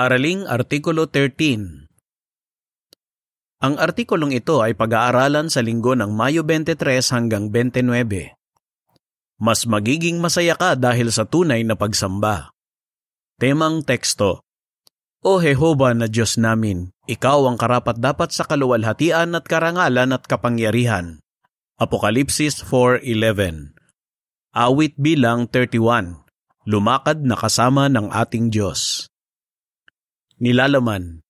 Araling Artikulo 13 Ang artikulong ito ay pag-aaralan sa linggo ng Mayo 23 hanggang 29. Mas magiging masaya ka dahil sa tunay na pagsamba. Temang teksto O Jehova na Diyos namin, Ikaw ang karapat-dapat sa kaluwalhatian at karangalan at kapangyarihan. Apokalipsis 4.11 Awit bilang 31 Lumakad na kasama ng ating Diyos. Nilalaman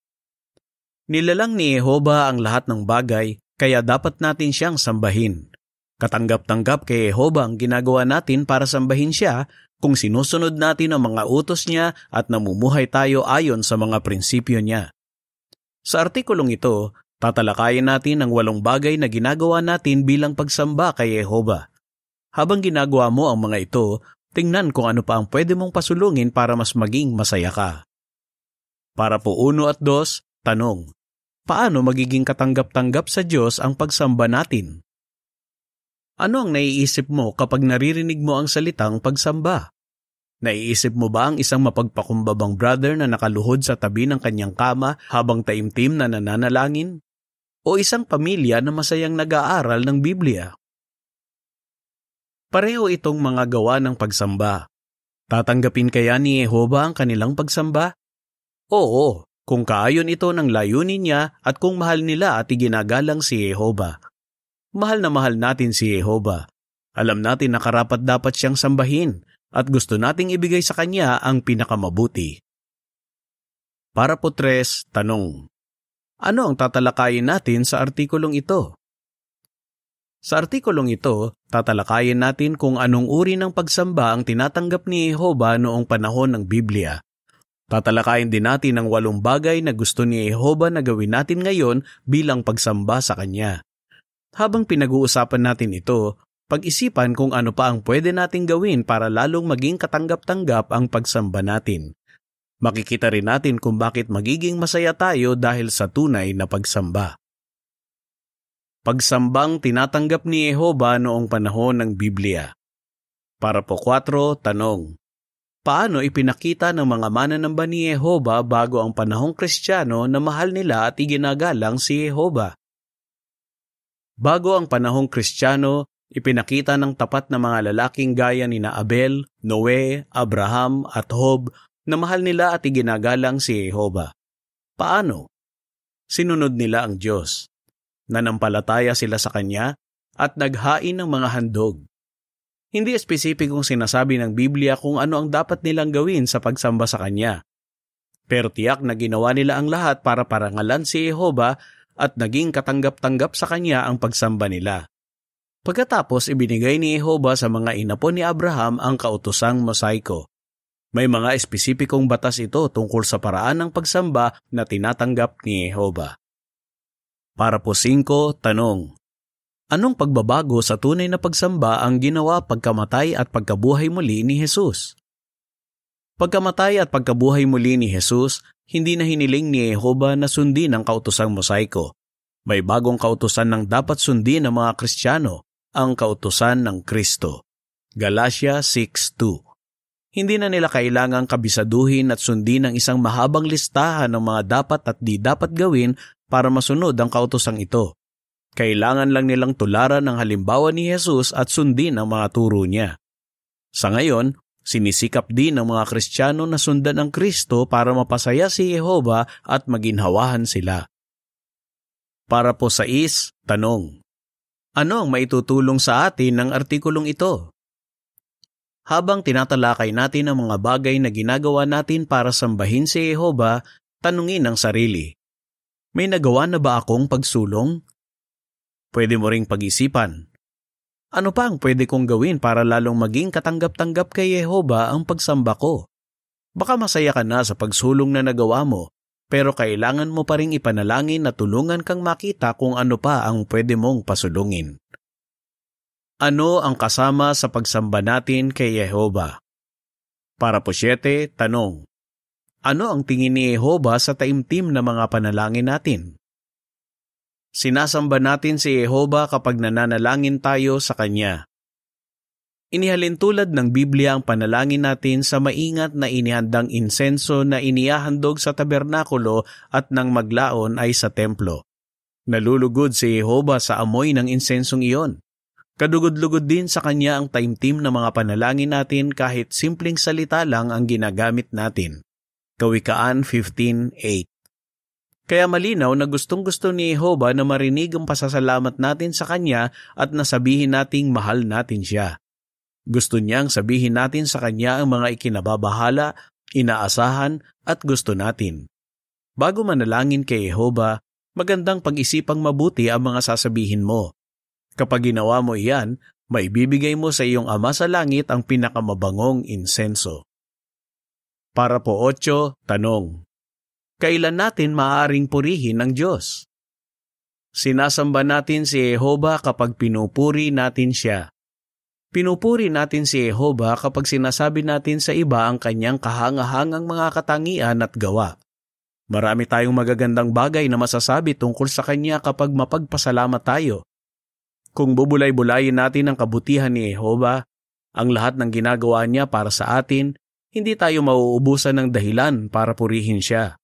Nilalang ni Jehova ang lahat ng bagay, kaya dapat natin siyang sambahin. Katanggap-tanggap kay Jehova ang ginagawa natin para sambahin siya kung sinusunod natin ang mga utos niya at namumuhay tayo ayon sa mga prinsipyo niya. Sa artikulong ito, tatalakayin natin ang walong bagay na ginagawa natin bilang pagsamba kay Jehova. Habang ginagawa mo ang mga ito, tingnan kung ano pa ang pwede mong pasulungin para mas maging masaya ka. Para po uno at dos, tanong, paano magiging katanggap-tanggap sa Diyos ang pagsamba natin? Ano ang naiisip mo kapag naririnig mo ang salitang pagsamba? Naiisip mo ba ang isang mapagpakumbabang brother na nakaluhod sa tabi ng kanyang kama habang taimtim na nananalangin? O isang pamilya na masayang nag-aaral ng Biblia? Pareho itong mga gawa ng pagsamba. Tatanggapin kaya ni Jehova ang kanilang pagsamba? Oo, kung kaayon ito ng layunin niya at kung mahal nila at iginagalang si Jehova. Mahal na mahal natin si Jehova. Alam natin na karapat dapat siyang sambahin at gusto nating ibigay sa kanya ang pinakamabuti. Para po tres, tanong. Ano ang tatalakayin natin sa artikulong ito? Sa artikulong ito, tatalakayin natin kung anong uri ng pagsamba ang tinatanggap ni Jehova noong panahon ng Biblia Tatalakayin din natin ang walong bagay na gusto ni Jehova na gawin natin ngayon bilang pagsamba sa Kanya. Habang pinag-uusapan natin ito, pag-isipan kung ano pa ang pwede nating gawin para lalong maging katanggap-tanggap ang pagsamba natin. Makikita rin natin kung bakit magiging masaya tayo dahil sa tunay na pagsamba. Pagsambang tinatanggap ni Jehova noong panahon ng Biblia. Para po 4, tanong paano ipinakita ng mga mananamba ni Jehova bago ang panahong kristyano na mahal nila at iginagalang si Jehova. Bago ang panahong kristyano, ipinakita ng tapat na mga lalaking gaya ni Abel, Noe, Abraham at Hob na mahal nila at iginagalang si Jehova. Paano? Sinunod nila ang Diyos. Nanampalataya sila sa Kanya at naghain ng mga handog. Hindi espesipikong sinasabi ng Biblia kung ano ang dapat nilang gawin sa pagsamba sa Kanya. Pero tiyak na ginawa nila ang lahat para parangalan si Jehova at naging katanggap-tanggap sa Kanya ang pagsamba nila. Pagkatapos ibinigay ni Jehova sa mga inapo ni Abraham ang kautusang mosaiko. May mga espesipikong batas ito tungkol sa paraan ng pagsamba na tinatanggap ni Jehova. Para po 5, tanong. Anong pagbabago sa tunay na pagsamba ang ginawa pagkamatay at pagkabuhay muli ni Jesus? Pagkamatay at pagkabuhay muli ni Jesus, hindi na hiniling ni Jehova na sundin ang kautosang mosaiko. May bagong kautusan ng dapat sundin ng mga Kristiyano, ang kautusan ng Kristo. Galatia 6.2 Hindi na nila kailangang kabisaduhin at sundin ang isang mahabang listahan ng mga dapat at di dapat gawin para masunod ang kautosang ito. Kailangan lang nilang tularan ang halimbawa ni Jesus at sundin ang mga turo niya. Sa ngayon, sinisikap din ng mga Kristiyano na sundan ang Kristo para mapasaya si Jehova at maginhawahan sila. Para po sa is, tanong. Ano ang maitutulong sa atin ng artikulong ito? Habang tinatalakay natin ang mga bagay na ginagawa natin para sambahin si Jehova, tanungin ang sarili. May nagawa na ba akong pagsulong? Pwede mo ring pag-isipan. Ano pa ang pwede kong gawin para lalong maging katanggap-tanggap kay Yehova ang pagsamba ko? Baka masaya ka na sa pagsulong na nagawa mo, pero kailangan mo pa ring ipanalangin na tulungan kang makita kung ano pa ang pwede mong pasulungin. Ano ang kasama sa pagsamba natin kay Yehova? Para po siyete, tanong. Ano ang tingin ni Yehova sa taimtim na mga panalangin natin? Sinasamba natin si Jehova kapag nananalangin tayo sa Kanya. Inihalin tulad ng Biblia ang panalangin natin sa maingat na inihandang insenso na inihahandog sa tabernakulo at nang maglaon ay sa templo. Nalulugod si Jehova sa amoy ng insensong iyon. Kadugod-lugod din sa kanya ang taimtim na mga panalangin natin kahit simpleng salita lang ang ginagamit natin. Kawikaan 15.8 Kaya malinaw na gustong-gusto ni Jehova na marinig ang pasasalamat natin sa Kanya at nasabihin nating mahal natin siya. Gusto niyang sabihin natin sa Kanya ang mga ikinababahala, inaasahan at gusto natin. Bago manalangin kay Jehova, magandang pag-isipang mabuti ang mga sasabihin mo. Kapag ginawa mo iyan, maibibigay mo sa iyong Ama sa Langit ang pinakamabangong insenso. Para po 8, tanong. Kailan natin maaaring purihin ng Diyos? Sinasamba natin si Jehova kapag pinupuri natin siya. Pinupuri natin si Jehova kapag sinasabi natin sa iba ang kanyang kahangahangang mga katangian at gawa. Marami tayong magagandang bagay na masasabi tungkol sa kanya kapag mapagpasalamat tayo. Kung bubulay-bulayin natin ang kabutihan ni Jehova, ang lahat ng ginagawa niya para sa atin, hindi tayo mauubusan ng dahilan para purihin siya.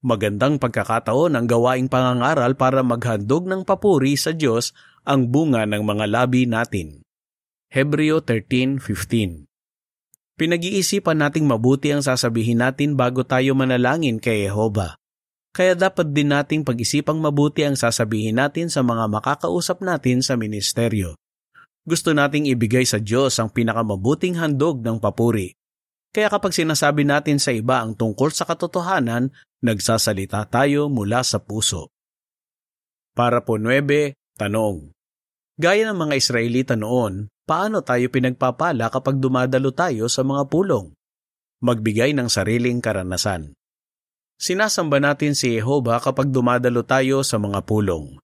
Magandang pagkakataon ang gawaing pangangaral para maghandog ng papuri sa Diyos ang bunga ng mga labi natin. Hebreo 13.15 Pinag-iisipan nating mabuti ang sasabihin natin bago tayo manalangin kay Jehova. Kaya dapat din nating pag-isipang mabuti ang sasabihin natin sa mga makakausap natin sa ministeryo. Gusto nating ibigay sa Diyos ang pinakamabuting handog ng papuri. Kaya kapag sinasabi natin sa iba ang tungkol sa katotohanan, nagsasalita tayo mula sa puso. Para po 9, tanong. Gaya ng mga Israelita noon, paano tayo pinagpapala kapag dumadalo tayo sa mga pulong? Magbigay ng sariling karanasan. Sinasamba natin si Jehova kapag dumadalo tayo sa mga pulong.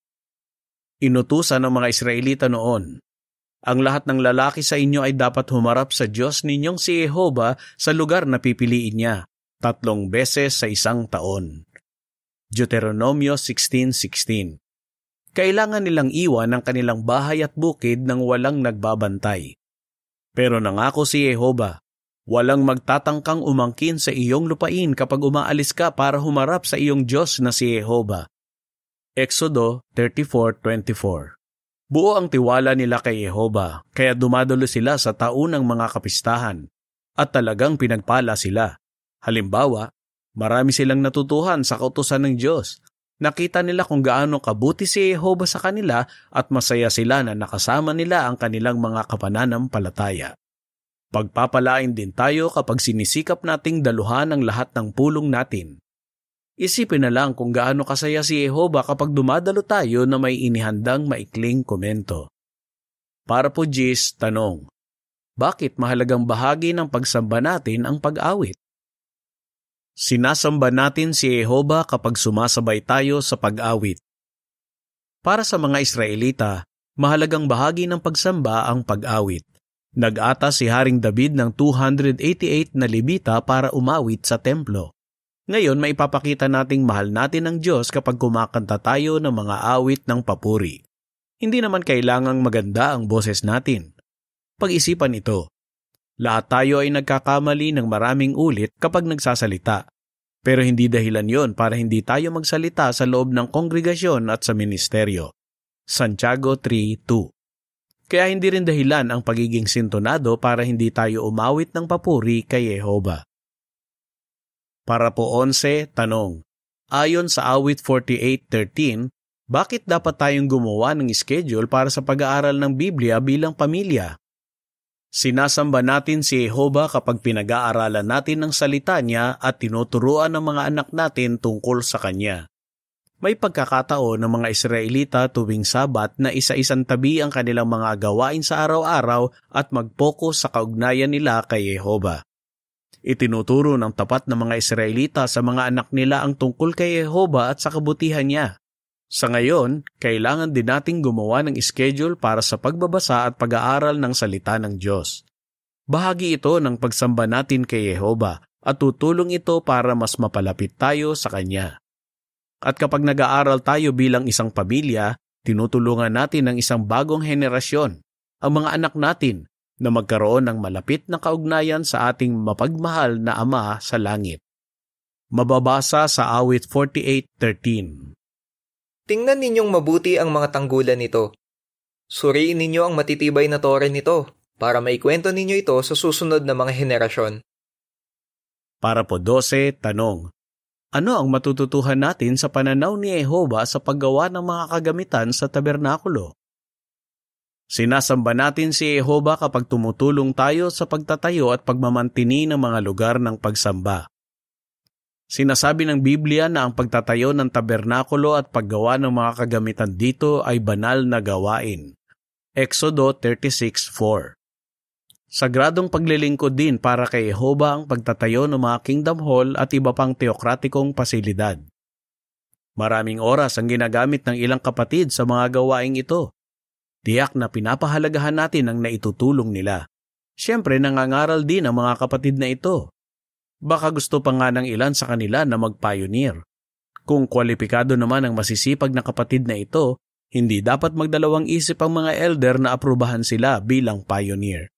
Inutusan ng mga Israelita noon, ang lahat ng lalaki sa inyo ay dapat humarap sa Diyos ninyong si Jehova sa lugar na pipiliin niya, tatlong beses sa isang taon. Deuteronomio 16.16 kailangan nilang iwan ang kanilang bahay at bukid nang walang nagbabantay. Pero nangako si Jehova, walang magtatangkang umangkin sa iyong lupain kapag umaalis ka para humarap sa iyong Diyos na si Jehova. Exodo 34.24 Buo ang tiwala nila kay Jehova, kaya dumadalo sila sa taunang mga kapistahan, at talagang pinagpala sila. Halimbawa, marami silang natutuhan sa kautusan ng Diyos Nakita nila kung gaano kabuti si Jehovah sa kanila at masaya sila na nakasama nila ang kanilang mga kapananampalataya. Pagpapalain din tayo kapag sinisikap nating daluhan ang lahat ng pulong natin. Isipin na lang kung gaano kasaya si Jehovah kapag dumadalo tayo na may inihandang maikling komento. Para po Jis, tanong, bakit mahalagang bahagi ng pagsamba natin ang pag-awit? Sinasamba natin si Jehova kapag sumasabay tayo sa pag-awit. Para sa mga Israelita, mahalagang bahagi ng pagsamba ang pag-awit. Nag-ata si Haring David ng 288 na libita para umawit sa templo. Ngayon, maipapakita nating mahal natin ang Diyos kapag kumakanta tayo ng mga awit ng papuri. Hindi naman kailangang maganda ang boses natin. Pag-isipan ito, lahat tayo ay nagkakamali ng maraming ulit kapag nagsasalita. Pero hindi dahilan yon para hindi tayo magsalita sa loob ng kongregasyon at sa ministeryo. Santiago 3.2 Kaya hindi rin dahilan ang pagiging sintonado para hindi tayo umawit ng papuri kay Jehova. Para po 11, tanong. Ayon sa awit 48.13, bakit dapat tayong gumawa ng schedule para sa pag-aaral ng Biblia bilang pamilya? Sinasamba natin si Jehova kapag pinag-aaralan natin ang salita niya at tinuturuan ng mga anak natin tungkol sa kanya. May pagkakataon ng mga Israelita tuwing Sabat na isa-isang tabi ang kanilang mga gawain sa araw-araw at mag-focus sa kaugnayan nila kay Jehova. Itinuturo ng tapat ng mga Israelita sa mga anak nila ang tungkol kay Jehova at sa kabutihan niya. Sa ngayon, kailangan din nating gumawa ng schedule para sa pagbabasa at pag-aaral ng salita ng Diyos. Bahagi ito ng pagsamba natin kay Jehova at tutulong ito para mas mapalapit tayo sa Kanya. At kapag nag-aaral tayo bilang isang pamilya, tinutulungan natin ang isang bagong henerasyon, ang mga anak natin, na magkaroon ng malapit na kaugnayan sa ating mapagmahal na Ama sa langit. Mababasa sa awit 48.13 Tingnan ninyong mabuti ang mga tanggulan nito. Suriin ninyo ang matitibay na tore nito para maikwento ninyo ito sa susunod na mga henerasyon. Para po 12, tanong. Ano ang matututuhan natin sa pananaw ni Jehova sa paggawa ng mga kagamitan sa tabernakulo? Sinasamba natin si Jehova kapag tumutulong tayo sa pagtatayo at pagmamantini ng mga lugar ng pagsamba. Sinasabi ng Biblia na ang pagtatayo ng tabernakulo at paggawa ng mga kagamitan dito ay banal na gawain. Exodo 36.4 Sagradong paglilingkod din para kay Jehova ang pagtatayo ng mga kingdom hall at iba pang teokratikong pasilidad. Maraming oras ang ginagamit ng ilang kapatid sa mga gawaing ito Tiyak na pinapahalagahan natin ang naitutulong nila. Siyempre nangangaral din ang mga kapatid na ito. Baka gusto pa nga ng ilan sa kanila na mag-pioneer. Kung kwalipikado naman ang masisipag na kapatid na ito, hindi dapat magdalawang isip ang mga elder na aprubahan sila bilang pioneer.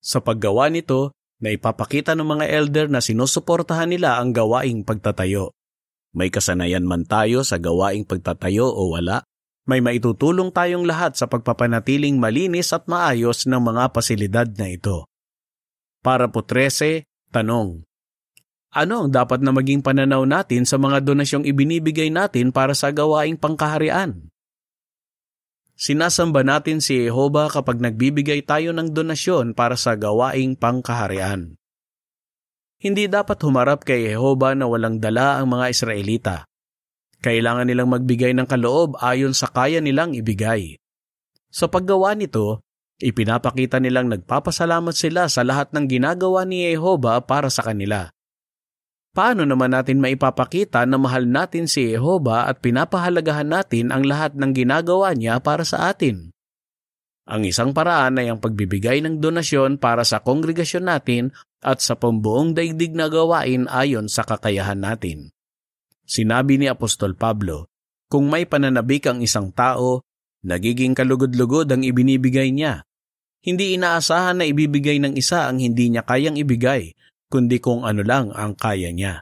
Sa paggawa nito, na ipapakita ng mga elder na sinusuportahan nila ang gawaing pagtatayo. May kasanayan man tayo sa gawaing pagtatayo o wala, may maitutulong tayong lahat sa pagpapanatiling malinis at maayos ng mga pasilidad na ito. Para po 13, tanong. Ano ang dapat na maging pananaw natin sa mga donasyong ibinibigay natin para sa gawaing pangkaharian? Sinasamba natin si Jehova kapag nagbibigay tayo ng donasyon para sa gawaing pangkaharian. Hindi dapat humarap kay Jehova na walang dala ang mga Israelita. Kailangan nilang magbigay ng kaloob ayon sa kaya nilang ibigay. Sa paggawa nito, ipinapakita nilang nagpapasalamat sila sa lahat ng ginagawa ni Jehova para sa kanila. Paano naman natin maipapakita na mahal natin si Jehova at pinapahalagahan natin ang lahat ng ginagawa niya para sa atin? Ang isang paraan ay ang pagbibigay ng donasyon para sa kongregasyon natin at sa pambuong daigdig na gawain ayon sa kakayahan natin. Sinabi ni Apostol Pablo, kung may pananabik ang isang tao, nagiging kalugod-lugod ang ibinibigay niya. Hindi inaasahan na ibibigay ng isa ang hindi niya kayang ibigay, kundi kung ano lang ang kaya niya.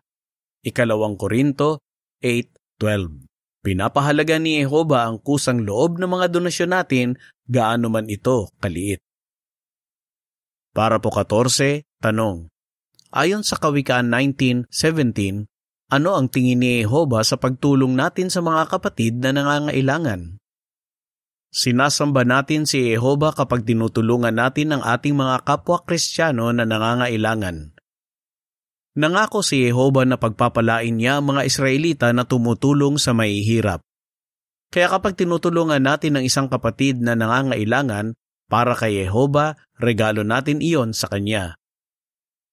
Ikalawang Korinto 8.12 Pinapahalaga ni Jehova ang kusang loob ng mga donasyon natin gaano man ito kaliit. Para po 14, tanong. Ayon sa Kawikaan 19.17, ano ang tingin ni Jehova sa pagtulong natin sa mga kapatid na nangangailangan? Sinasamba natin si Jehova kapag tinutulungan natin ang ating mga kapwa Kristiyano na nangangailangan. Nangako si Jehova na pagpapalain niya ang mga Israelita na tumutulong sa mahihirap. Kaya kapag tinutulungan natin ang isang kapatid na nangangailangan, para kay Jehova, regalo natin iyon sa Kanya.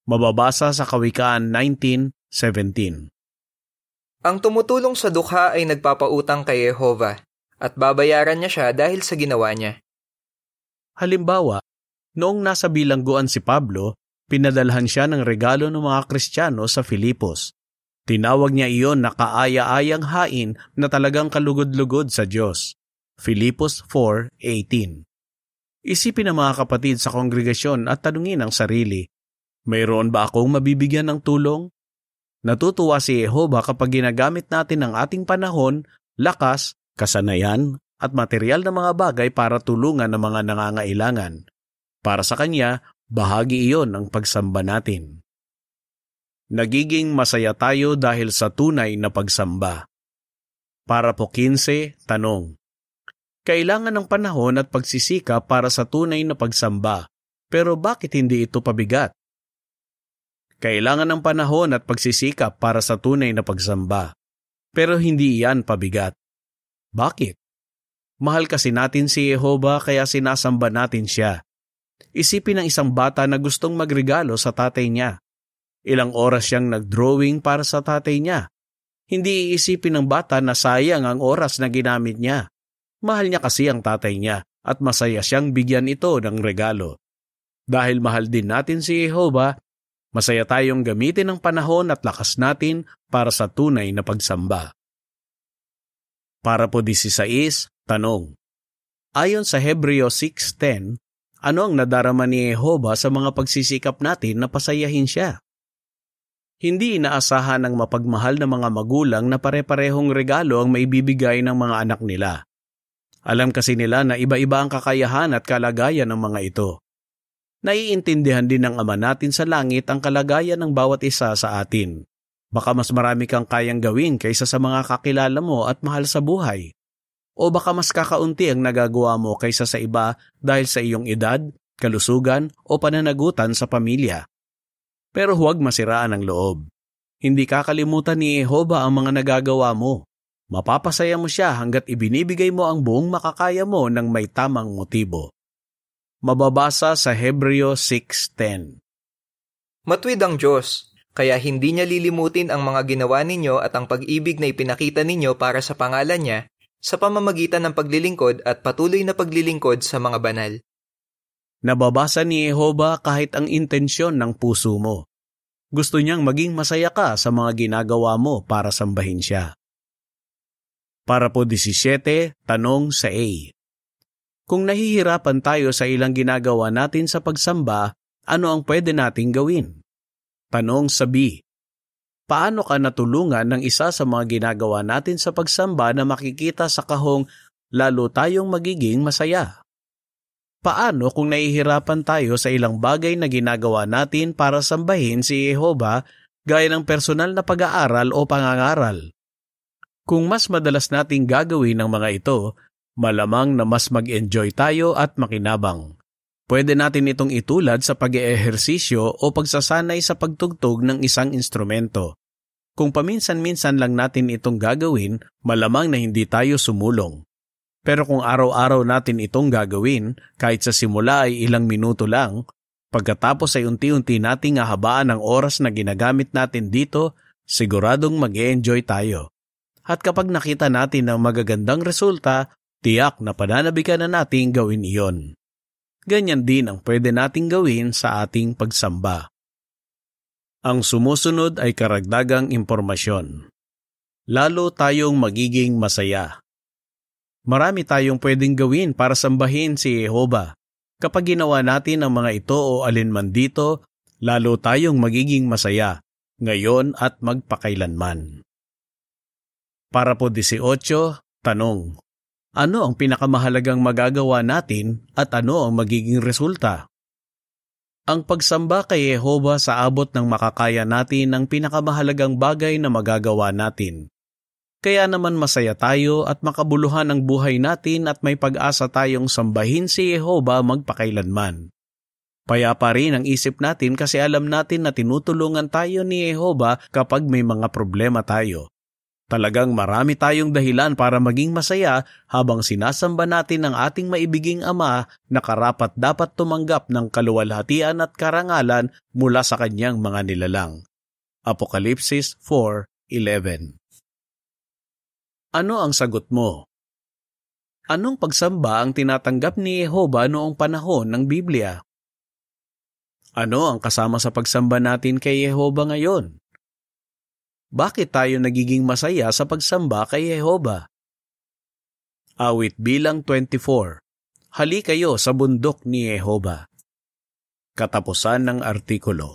Mababasa sa Kawikaan 19.17 ang tumutulong sa dukha ay nagpapautang kay Jehova at babayaran niya siya dahil sa ginawa niya. Halimbawa, noong nasa bilangguan si Pablo, pinadalhan siya ng regalo ng mga Kristiyano sa Filipos. Tinawag niya iyon na kaaya-ayang hain na talagang kalugod-lugod sa Diyos. Filipos 4.18 Isipin ng mga kapatid sa kongregasyon at tanungin ang sarili, mayroon ba akong mabibigyan ng tulong? Natutuwa si Jehova kapag ginagamit natin ang ating panahon, lakas, kasanayan, at material na mga bagay para tulungan ng mga nangangailangan. Para sa Kanya, bahagi iyon ng pagsamba natin. Nagiging masaya tayo dahil sa tunay na pagsamba. Para po 15, tanong. Kailangan ng panahon at pagsisika para sa tunay na pagsamba, pero bakit hindi ito pabigat? Kailangan ng panahon at pagsisikap para sa tunay na pagsamba. Pero hindi iyan pabigat. Bakit? Mahal kasi natin si Jehova kaya sinasamba natin siya. Isipin ng isang bata na gustong magregalo sa tatay niya. Ilang oras siyang nagdrawing para sa tatay niya. Hindi iisipin ng bata na sayang ang oras na ginamit niya. Mahal niya kasi ang tatay niya at masaya siyang bigyan ito ng regalo. Dahil mahal din natin si Jehova, Masaya tayong gamitin ang panahon at lakas natin para sa tunay na pagsamba. Para po 16, tanong. Ayon sa Hebreo 6.10, Ano ang nadarama ni Jehova sa mga pagsisikap natin na pasayahin siya? Hindi inaasahan ng mapagmahal na mga magulang na pare-parehong regalo ang maibibigay ng mga anak nila. Alam kasi nila na iba-iba ang kakayahan at kalagayan ng mga ito. Naiintindihan din ng Ama natin sa langit ang kalagayan ng bawat isa sa atin. Baka mas marami kang kayang gawin kaysa sa mga kakilala mo at mahal sa buhay. O baka mas kakaunti ang nagagawa mo kaysa sa iba dahil sa iyong edad, kalusugan o pananagutan sa pamilya. Pero huwag masiraan ang loob. Hindi kakalimutan ni Jehova ang mga nagagawa mo. Mapapasaya mo siya hanggat ibinibigay mo ang buong makakaya mo ng may tamang motibo. Mababasa sa Hebreo 6.10 Matwid ang Diyos, kaya hindi niya lilimutin ang mga ginawa ninyo at ang pag-ibig na ipinakita ninyo para sa pangalan niya sa pamamagitan ng paglilingkod at patuloy na paglilingkod sa mga banal. Nababasa ni Jehova kahit ang intensyon ng puso mo. Gusto niyang maging masaya ka sa mga ginagawa mo para sambahin siya. Para po 17, tanong sa A. Kung nahihirapan tayo sa ilang ginagawa natin sa pagsamba, ano ang pwede nating gawin? Tanong sa B paano ka natulungan ng isa sa mga ginagawa natin sa pagsamba na makikita sa kahong lalo tayong magiging masaya? Paano kung nahihirapan tayo sa ilang bagay na ginagawa natin para sambahin si Jehova gaya ng personal na pag-aaral o pangangaral? Kung mas madalas nating gagawin ang mga ito, malamang na mas mag-enjoy tayo at makinabang. Pwede natin itong itulad sa pag-eehersisyo o pagsasanay sa pagtugtog ng isang instrumento. Kung paminsan-minsan lang natin itong gagawin, malamang na hindi tayo sumulong. Pero kung araw-araw natin itong gagawin, kahit sa simula ay ilang minuto lang, pagkatapos ay unti-unti nating ahabaan ang oras na ginagamit natin dito, siguradong mag enjoy tayo. At kapag nakita natin ang magagandang resulta, tiyak na pananabikan na nating gawin iyon ganyan din ang pwede nating gawin sa ating pagsamba. Ang sumusunod ay karagdagang impormasyon. Lalo tayong magiging masaya. Marami tayong pwedeng gawin para sambahin si Jehova. Kapag ginawa natin ang mga ito o alinman dito, lalo tayong magiging masaya, ngayon at magpakailanman. Para po 18, tanong. Ano ang pinakamahalagang magagawa natin at ano ang magiging resulta? Ang pagsamba kay Jehova sa abot ng makakaya natin ang pinakamahalagang bagay na magagawa natin. Kaya naman masaya tayo at makabuluhan ang buhay natin at may pag-asa tayong sambahin si Jehova magpakailanman. Payapa rin ang isip natin kasi alam natin na tinutulungan tayo ni Jehova kapag may mga problema tayo. Talagang marami tayong dahilan para maging masaya habang sinasamba natin ang ating maibiging Ama na karapat dapat tumanggap ng kaluwalhatian at karangalan mula sa kanyang mga nilalang. Apokalipsis 4.11 Ano ang sagot mo? Anong pagsamba ang tinatanggap ni Jehova noong panahon ng Biblia? Ano ang kasama sa pagsamba natin kay Jehova ngayon? Bakit tayo nagiging masaya sa pagsamba kay Jehova? Awit bilang 24 Hali kayo sa bundok ni Jehova. Katapusan ng artikulo